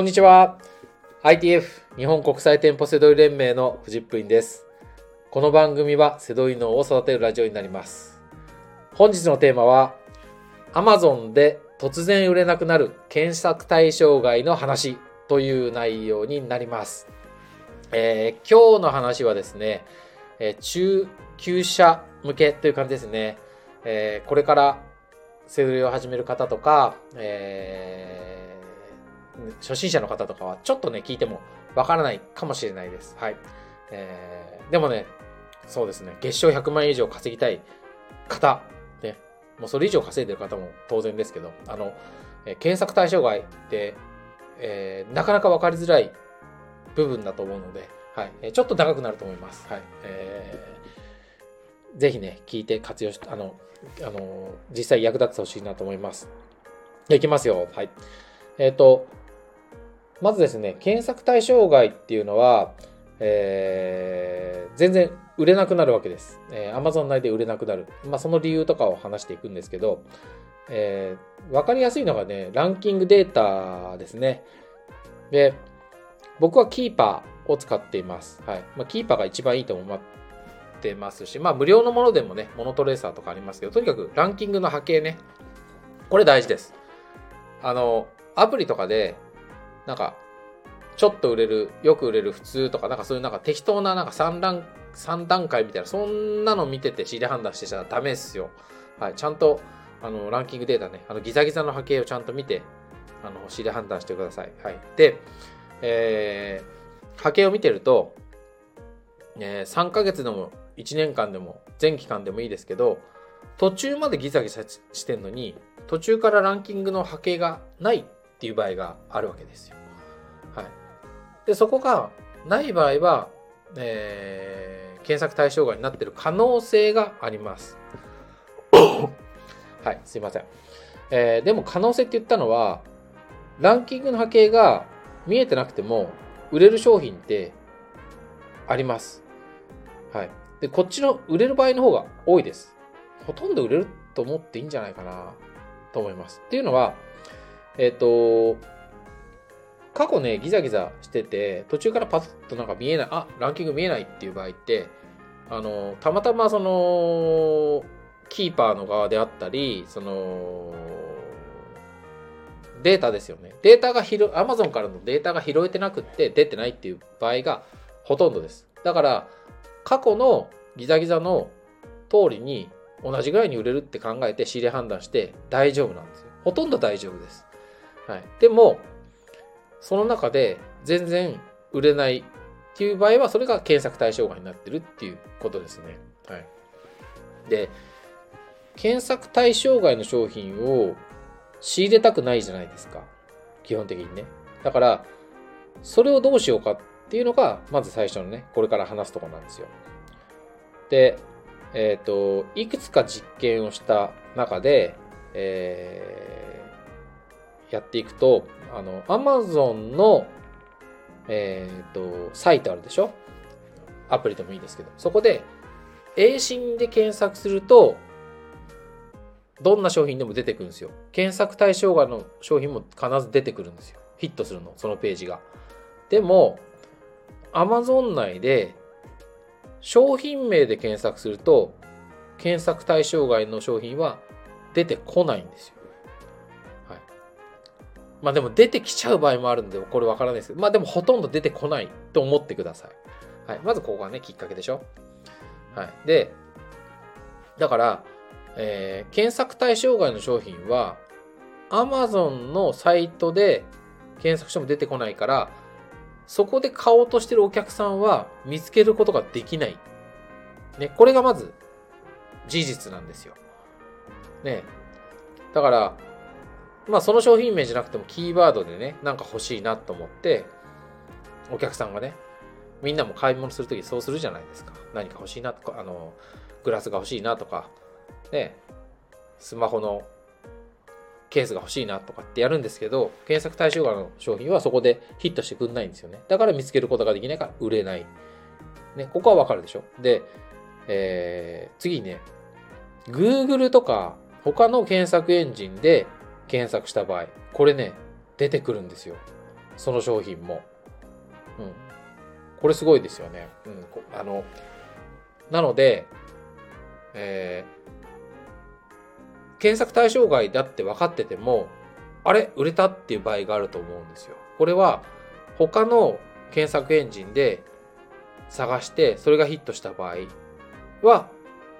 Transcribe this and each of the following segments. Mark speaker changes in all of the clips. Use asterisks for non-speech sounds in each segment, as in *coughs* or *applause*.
Speaker 1: こんにちは。ITF 日本国際店舗セドリ連盟の藤井です。この番組はセドリ脳を育てるラジオになります。本日のテーマは Amazon で突然売れなくなる検索対象外の話という内容になります。えー、今日の話はですね、えー、中級者向けという感じですね。えー、これからセドリを始める方とか、えー初心者の方とかはちょっとね、聞いてもわからないかもしれないです。はい。えー、でもね、そうですね、月賞100万円以上稼ぎたい方、ね、もうそれ以上稼いでる方も当然ですけど、あの、え検索対象外って、えー、なかなか分かりづらい部分だと思うので、はい、えちょっと長くなると思います。はい。えー、ぜひね、聞いて活用し、あの、あの、実際役立ってほしいなと思います。いきますよ。はい。えっ、ー、と、まずですね、検索対象外っていうのは、えー、全然売れなくなるわけです。えー、Amazon 内で売れなくなる。まあ、その理由とかを話していくんですけど、えー、わかりやすいのがね、ランキングデータですね。で、僕はキーパーを使っています。はい。まあ、キーパーが一番いいと思ってますし、まあ、無料のものでもね、モノトレーサーとかありますけど、とにかくランキングの波形ね、これ大事です。あの、アプリとかでなんか、ちょっと売れる、よく売れる、普通とか、なんかそういうなんか適当ななんか3段、3段階みたいな、そんなの見てて仕入れ判断してちゃダメですよ。はい。ちゃんと、あの、ランキングデータね、あの、ギザギザの波形をちゃんと見て、あの、仕入れ判断してください。はい。で、えー、波形を見てると、えー、3ヶ月でも1年間でも全期間でもいいですけど、途中までギザギザしてんのに、途中からランキングの波形がないっていう場合があるわけですよ。はい。で、そこがない場合は、えー、検索対象外になっている可能性があります。はい、すいません。えー、でも可能性って言ったのは、ランキングの波形が見えてなくても、売れる商品ってあります。はい。で、こっちの売れる場合の方が多いです。ほとんど売れると思っていいんじゃないかなと思います。っていうのは、えっ、ー、と、過去ね、ギザギザしてて、途中からパッとなんか見えない、あ、ランキング見えないっていう場合って、あの、たまたまその、キーパーの側であったり、その、データですよね。データが拾、Amazon からのデータが拾えてなくって出てないっていう場合がほとんどです。だから、過去のギザギザの通りに同じぐらいに売れるって考えて仕入れ判断して大丈夫なんですよ。ほとんど大丈夫です。はい、でも、その中で全然売れないっていう場合は、それが検索対象外になってるっていうことですね。はい。で、検索対象外の商品を仕入れたくないじゃないですか。基本的にね。だから、それをどうしようかっていうのが、まず最初のね、これから話すとこなんですよ。で、えっ、ー、と、いくつか実験をした中で、えーやっていくと、あの、Amazon の、えっ、ー、と、サイトあるでしょ？アプリでもいいですけど、そこで、英進で検索すると、どんな商品でも出てくるんですよ。検索対象外の商品も必ず出てくるんですよ。ヒットするの、そのページが。でも、Amazon 内で商品名で検索すると、検索対象外の商品は出てこないんですよ。まあでも出てきちゃう場合もあるんで、これわからないですけど、まあでもほとんど出てこないと思ってください。はい。まずここがね、きっかけでしょ？はい。で、だから、えー、検索対象外の商品は、Amazon のサイトで検索しても出てこないから、そこで買おうとしてるお客さんは見つけることができない。ね、これがまず事実なんですよ。ね。だから、まあその商品名じゃなくてもキーワードでね、なんか欲しいなと思って、お客さんがね、みんなも買い物するときそうするじゃないですか。何か欲しいなとか、あの、グラスが欲しいなとか、ね、スマホのケースが欲しいなとかってやるんですけど、検索対象外の商品はそこでヒットしてくんないんですよね。だから見つけることができないから売れない。ね、ここはわかるでしょ。で、えー、次にね、Google とか他の検索エンジンで検索した場合、これね、出てくるんですよ。その商品も。うん。これすごいですよね。うん。あの、なので、えー、検索対象外だって分かってても、あれ？売れたっていう場合があると思うんですよ。これは他の検索エンジンで探してそれがヒットした場合は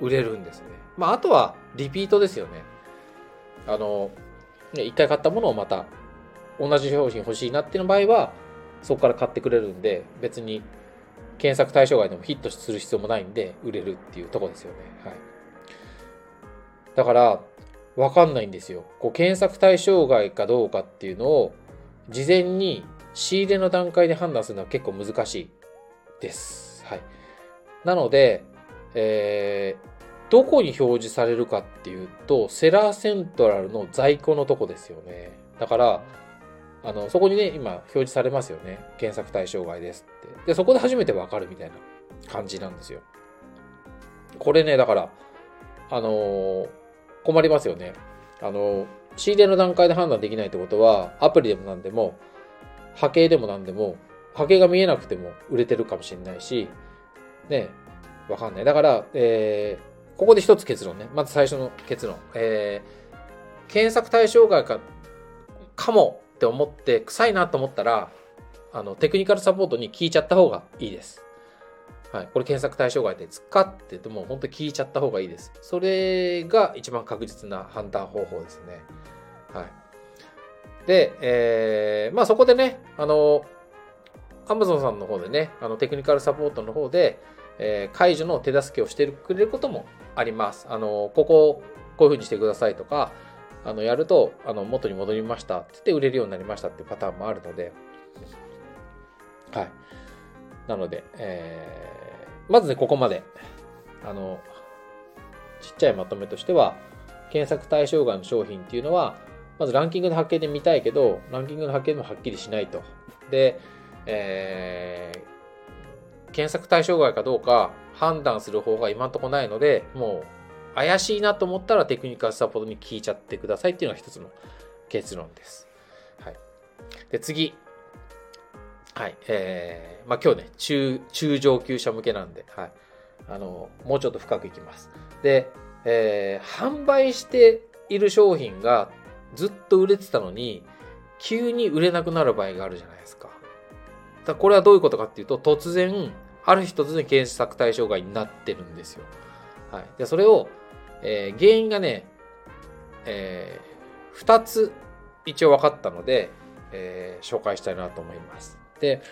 Speaker 1: 売れるんですね。まあ、あとはリピートですよね。あの、一回買ったものをまた同じ商品欲しいなっていう場合はそこから買ってくれるんで別に検索対象外でもヒットする必要もないんで売れるっていうとこですよね。はい。だからわかんないんですよ。こう検索対象外かどうかっていうのを事前に仕入れの段階で判断するのは結構難しいです。はい。なので、えー、どこに表示されるかっていうと、セラーセントラルの在庫のとこですよね。だから、あの、そこにね、今表示されますよね。検索対象外ですって。で、そこで初めてわかるみたいな感じなんですよ。これね、だから、あのー、困りますよね。あのー、仕入れの段階で判断できないってことは、アプリでも何でも、波形でも何でも、波形が見えなくても売れてるかもしれないし、ね、わかんない。だから、えー、ここで一つ結論ね。まず最初の結論。えー、検索対象外か、かもって思って臭いなと思ったら、あの、テクニカルサポートに聞いちゃった方がいいです。はい。これ検索対象外ですかって言っても、本当に聞いちゃった方がいいです。それが一番確実な判断方法ですね。はい。で、えー、まあそこでね、あの、アマゾンさんの方でね、あのテクニカルサポートの方で、えー、解除の手助けをしてくれることもあります。あの、ここ、こういうふうにしてくださいとか、あの、やると、あの、元に戻りましたって言って売れるようになりましたっていうパターンもあるので、はい。なので、えー、まずね、ここまで、あの、ちっちゃいまとめとしては、検索対象外の商品っていうのは、まずランキングの発見で見たいけど、ランキングの発見でもはっきりしないと。で、えー、検索対象外かどうか判断する方が今んとこないので、もう怪しいなと思ったらテクニカルサポートに聞いちゃってくださいっていうのが一つの結論です。はい。で、次。はい。えー、まあ今日ね、中、中上級者向けなんで、はい。あの、もうちょっと深くいきます。で、えー、販売している商品がずっと売れてたのに、急に売れなくなる場合があるじゃないですか。だこれはどういうことかっていうと、突然、ある日突然検索対象外になってるんですよ。はい。で、それを、えー、原因がね、えー、2つ一応分かったので、えー、紹介したいなと思います。で、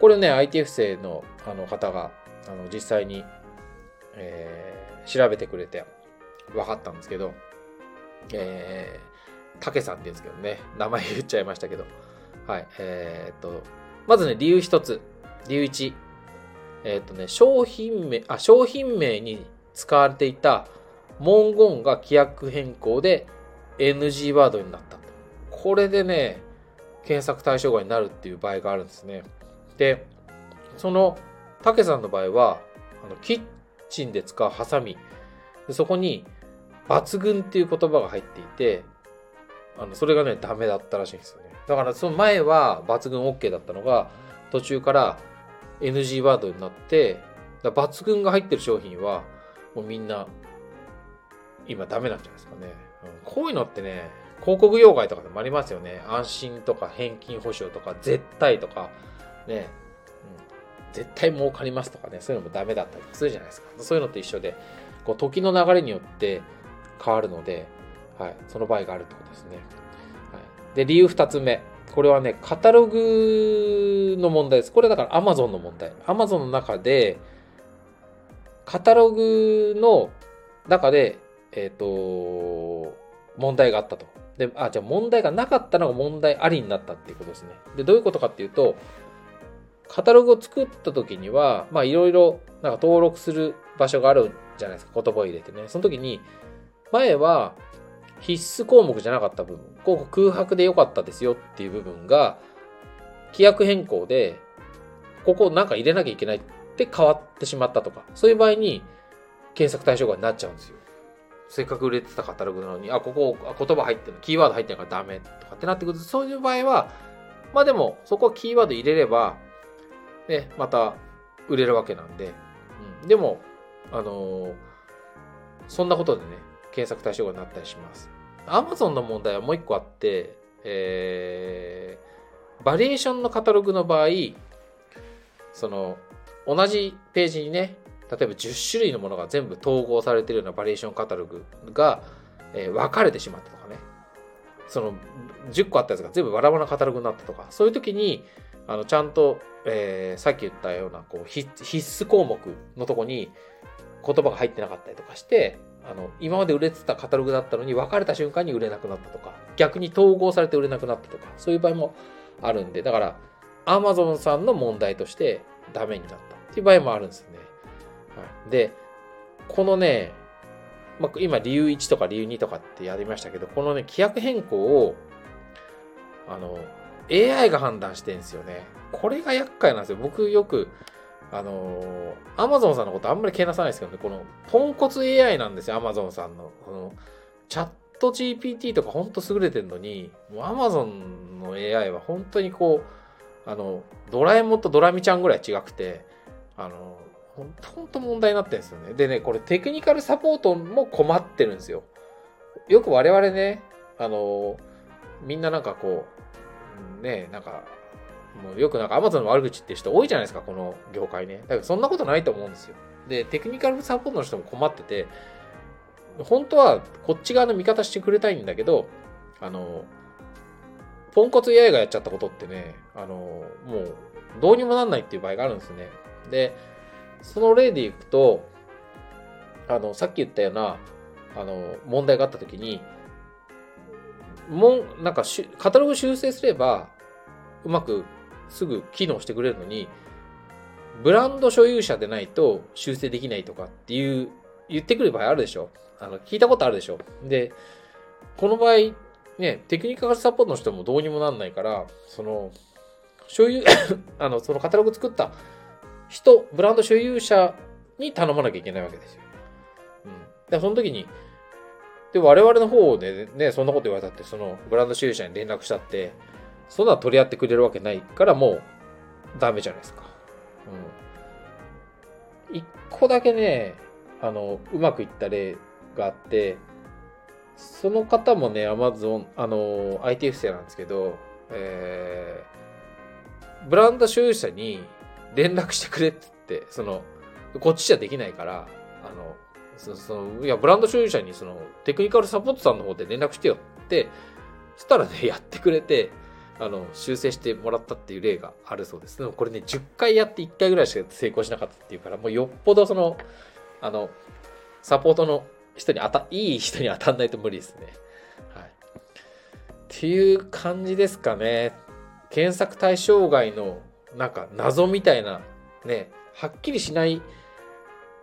Speaker 1: これね、ITF 生のあの方があの実際に、えー、調べてくれて分かったんですけど、えー、竹さんって言うんですけどね、名前言っちゃいましたけど、はい、えー、っと、まずね、理由一つ、理由一、えー、とね、商品名、あ、商品名に使われていた文言が規約変更で NG ワードになった。これでね、検索対象外になるっていう場合があるんですね。で、その、たけさんの場合は、あのキッチンで使うハサミ、そこに抜群っていう言葉が入っていて、あのそれがね、ダメだったらしいんですよね。だからその前は抜群 OK だったのが、途中から NG ワードになって、抜群が入ってる商品は、もうみんな今ダメなんじゃないですかね。うん、こういうのってね、広告業界とかでもありますよね。安心とか返金保証とか絶対とか、ね、うん、絶対儲かりますとかね、そういうのもダメだったりするじゃないですか。そういうのと一緒で、こう時の流れによって変わるので、はい、その場合があるってことですね。はい、で、理由二つ目。これはね、カタログの問題です。これだから Amazon の問題。Amazon の中で、カタログの中でえっ、ー、と、問題があったと。で、あ、じゃあ問題がなかったのが問題ありになったっていうことですね。で、どういうことかっていうと、カタログを作った時には、まあいろいろなんか登録する場所があるじゃないですか。言葉を入れてね。その時に、前は必須項目じゃなかった部分、ここ空白で良かったですよっていう部分が、規約変更で、ここなんか入れなきゃいけないって変わってしまったとか、そういう場合に検索対象外になっちゃうんですよ。せっかく売れてたカタログなのに、あ、ここ、言葉入ってる、キーワード入ってるからダメとかってなってくる。と、そういう場合は、まあでも、そこキーワード入れれば、ね、また売れるわけなんで、うん、でも、あのー、そんなことでね、検索対象外になったりします。Amazon の問題はもう一個あって、えー、バリエーションのカタログの場合、その、同じページにね、例えば10種類のものが全部統合されてるようなバリエーションカタログが、えー、分かれてしまったとかね。その10個あったやつが全部バラバラなカタログになったとか、そういう時に、あのちゃんと、えー、さっき言ったようなこう必須項目のとこに言葉が入ってなかったりとかして、あの今まで売れてたカタログだったのに分かれた瞬間に売れなくなったとか、逆に統合されて売れなくなったとか、そういう場合もあるんで、だから Amazon さんの問題としてダメになったっていう場合もあるんですよね。はい、で、このね、まあ、今理由1とか理由2とかってやりましたけど、このね、規約変更を、あの、AI が判断してんですよね。これが厄介なんですよ。僕よく、あのー、アマゾンさんのことあんまりけなさないですけどね、この、ポンコツ AI なんですよ、アマゾンさんの。この、チャット GPT とかほんと優れてるのに、もうアマゾンの AI は本当にこう、あの、ドラえもんとドラミちゃんぐらい違くて、あの、ほんと問題になってるんですよね。でね、これテクニカルサポートも困ってるんですよ。よく我々ね、あの、みんななんかこう、ね、なんか、もうよくなんか Amazon の悪口って人多いじゃないですか、この業界ね。だからそんなことないと思うんですよ。で、テクニカルサポートの人も困ってて、本当はこっち側の味方してくれたいんだけど、あの、ポンコツ AI がやっちゃったことってね、あの、もうどうにもなんないっていう場合があるんですね。で、その例でいくと、あの、さっき言ったような、あの、問題があったときに、もん、なんかカタログ修正すれば、うまくすぐ機能してくれるのに、ブランド所有者でないと修正できないとかっていう、言ってくる場合あるでしょあの、聞いたことあるでしょで、この場合、ね、テクニカルサポートの人もどうにもなんないから、その、所有 *coughs* あの、そのカタログ作った人、ブランド所有者に頼まなきゃいけないわけですよ。うん。で、その時に、で、我々の方でね、そんなこと言われたって、そのブランド所有者に連絡したって、そんな取り合ってくれるわけないからもうダメじゃないですか。うん。一個だけね、あの、うまくいった例があって、その方もね、アマゾン、あの、IT 不正なんですけど、えー、ブランド所有者に連絡してくれって言って、その、こっちじゃできないから、あの、そそのいや、ブランド所有者にそのテクニカルサポートさんの方で連絡してよって、そしたらね、やってくれて、あの、修正してもらったっていう例があるそうです。でもこれね、10回やって1回ぐらいしか成功しなかったっていうから、もうよっぽどその、あの、サポートの人に当た、いい人に当たんないと無理ですね。はい。っていう感じですかね。検索対象外のなんか謎みたいな、ね、はっきりしない、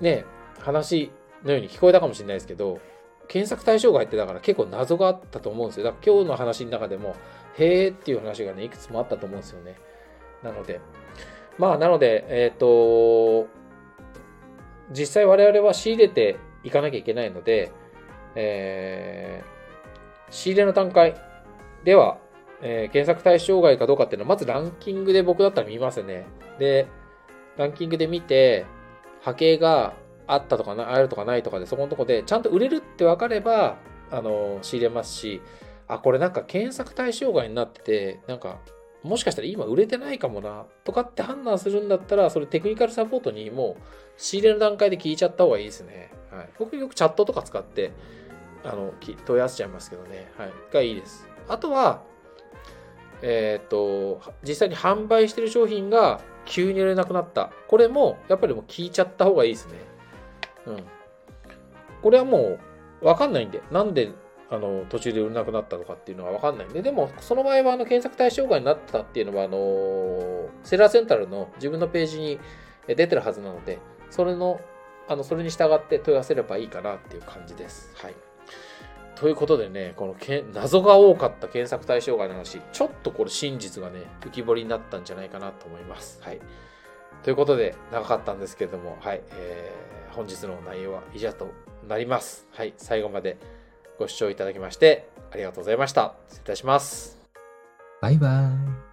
Speaker 1: ね、話のように聞こえたかもしれないですけど、検索対象外ってだから結構謎があったと思うんですよ。だから今日の話の中でも、へーっていう話がね、いくつもあったと思うんですよね。なので、まあ、なので、えっ、ー、と、実際我々は仕入れていかなきゃいけないので、えー、仕入れの段階では、えー、検索対象外かどうかっていうのは、まずランキングで僕だったら見ますね。で、ランキングで見て、波形があったとかな、あるとかないとかで、そこのとこで、ちゃんと売れるって分かれば、あの、仕入れますし、あ、これなんか検索対象外になってて、なんか、もしかしたら今売れてないかもな、とかって判断するんだったら、それテクニカルサポートにもう仕入れの段階で聞いちゃった方がいいですね。はい。僕よくチャットとか使って、あの、問い合わせちゃいますけどね。はい。がいいです。あとは、えっ、ー、と、実際に販売してる商品が急に売れなくなった。これも、やっぱりもう聞いちゃった方がいいですね。うん。これはもう、わかんないんで、なんで、あの、途中で売れなくなったのかっていうのはわかんないんで、でも、その場合は、あの、検索対象外になったっていうのは、あの、セラーセンタルの自分のページに出てるはずなので、それの、あの、それに従って問い合わせればいいかなっていう感じです。はい。ということでね、このけ謎が多かった検索対象外の話、ちょっとこれ真実がね、浮き彫りになったんじゃないかなと思います。はい。ということで、長かったんですけれども、はい、えー、本日の内容は以上となります。はい、最後までご視聴いただきまして、ありがとうございました。失礼いたします。
Speaker 2: バイバイ。